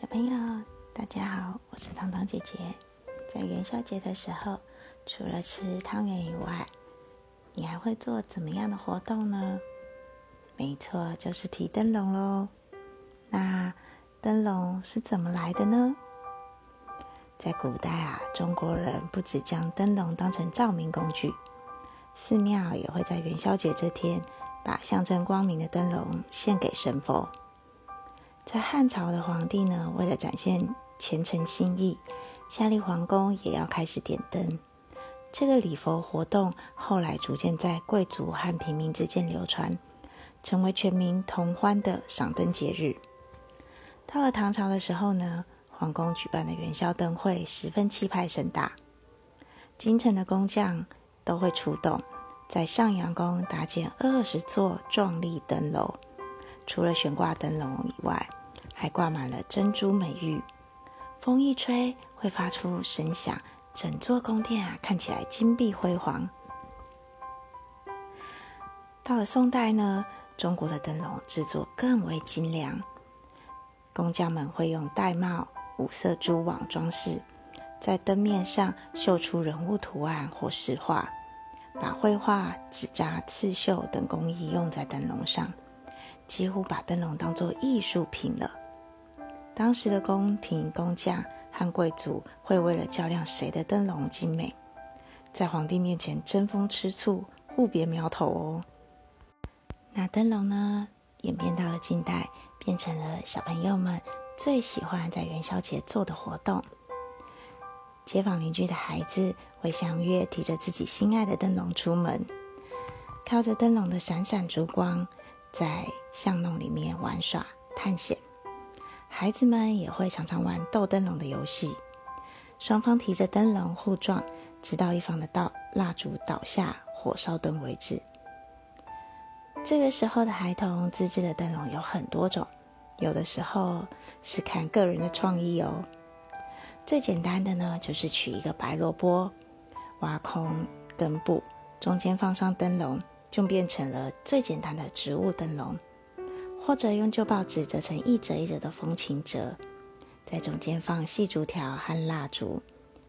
小朋友，大家好，我是糖糖姐姐。在元宵节的时候，除了吃汤圆以外，你还会做怎么样的活动呢？没错，就是提灯笼喽。那灯笼是怎么来的呢？在古代啊，中国人不只将灯笼当成照明工具，寺庙也会在元宵节这天，把象征光明的灯笼献给神佛。在汉朝的皇帝呢，为了展现虔诚心意，下令皇宫也要开始点灯。这个礼佛活动后来逐渐在贵族和平民之间流传，成为全民同欢的赏灯节日。到了唐朝的时候呢，皇宫举办的元宵灯会十分气派盛大，京城的工匠都会出动，在上阳宫搭建二十座壮丽灯楼。除了悬挂灯笼以外，还挂满了珍珠美玉，风一吹会发出声响，整座宫殿啊看起来金碧辉煌。到了宋代呢，中国的灯笼制作更为精良，工匠们会用玳瑁、五色蛛网装饰，在灯面上绣出人物图案或石画，把绘画、纸扎、刺绣等工艺用在灯笼上，几乎把灯笼当作艺术品了。当时的宫廷工匠和贵族会为了较量谁的灯笼精美，在皇帝面前争风吃醋，互别苗头哦。那灯笼呢，演变到了近代，变成了小朋友们最喜欢在元宵节做的活动。街坊邻居的孩子会相约提着自己心爱的灯笼出门，靠着灯笼的闪闪烛光，在巷弄里面玩耍探险。孩子们也会常常玩斗灯笼的游戏，双方提着灯笼互撞，直到一方的倒蜡烛倒下，火烧灯为止。这个时候的孩童自制的灯笼有很多种，有的时候是看个人的创意哦。最简单的呢，就是取一个白萝卜，挖空根部，中间放上灯笼，就变成了最简单的植物灯笼。或者用旧报纸折成一折一折的风琴折，在中间放细竹条和蜡烛，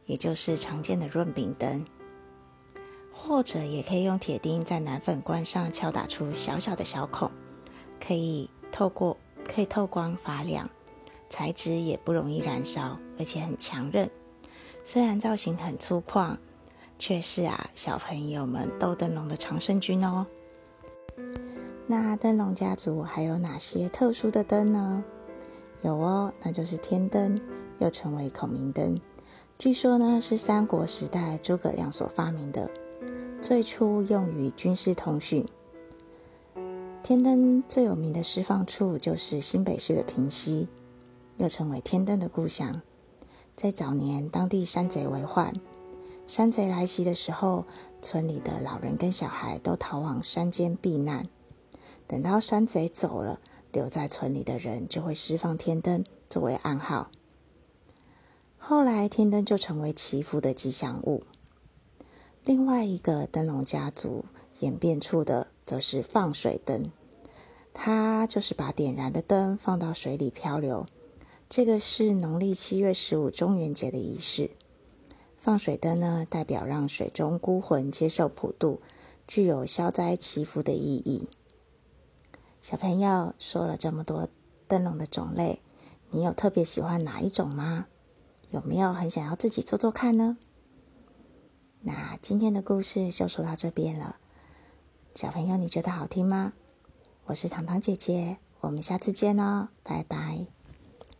也就是常见的润饼灯。或者也可以用铁钉在奶粉罐上敲打出小小的小孔，可以透过可以透光发亮，材质也不容易燃烧，而且很强韧。虽然造型很粗犷，却是啊小朋友们斗灯笼的常胜军哦。那灯笼家族还有哪些特殊的灯呢？有哦，那就是天灯，又称为孔明灯。据说呢，是三国时代诸葛亮所发明的，最初用于军事通讯。天灯最有名的释放处就是新北市的平溪，又称为天灯的故乡。在早年，当地山贼为患，山贼来袭的时候，村里的老人跟小孩都逃往山间避难。等到山贼走了，留在村里的人就会释放天灯作为暗号。后来，天灯就成为祈福的吉祥物。另外一个灯笼家族演变出的，则是放水灯。它就是把点燃的灯放到水里漂流。这个是农历七月十五中元节的仪式。放水灯呢，代表让水中孤魂接受普渡，具有消灾祈福的意义。小朋友说了这么多灯笼的种类，你有特别喜欢哪一种吗？有没有很想要自己做做看呢？那今天的故事就说到这边了。小朋友，你觉得好听吗？我是糖糖姐姐，我们下次见哦，拜拜。